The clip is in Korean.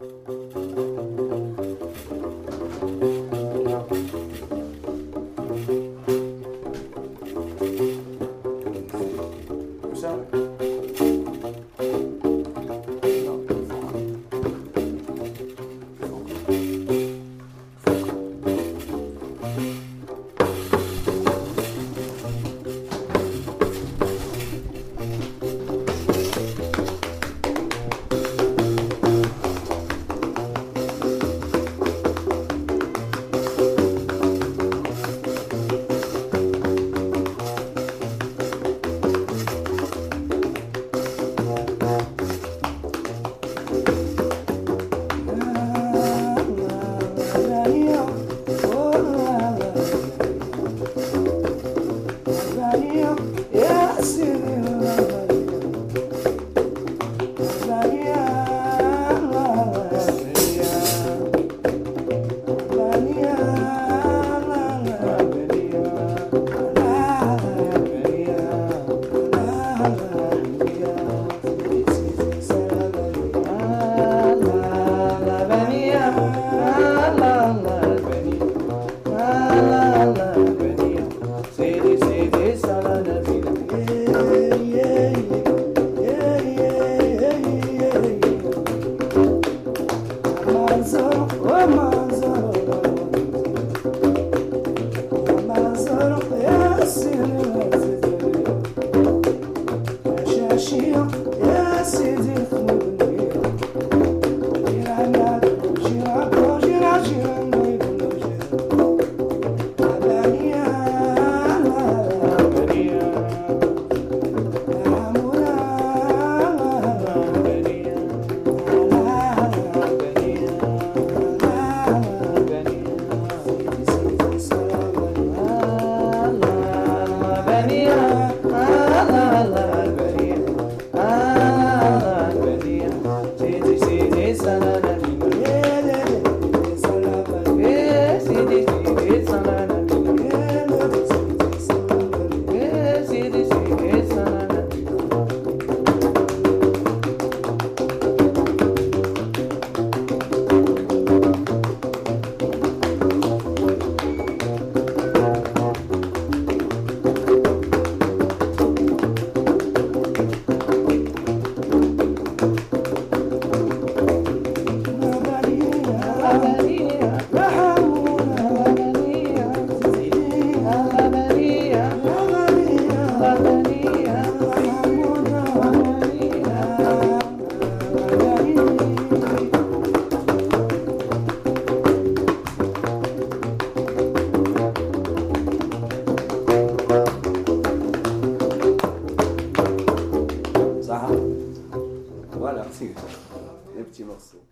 Música 我吗 Les petits morceaux.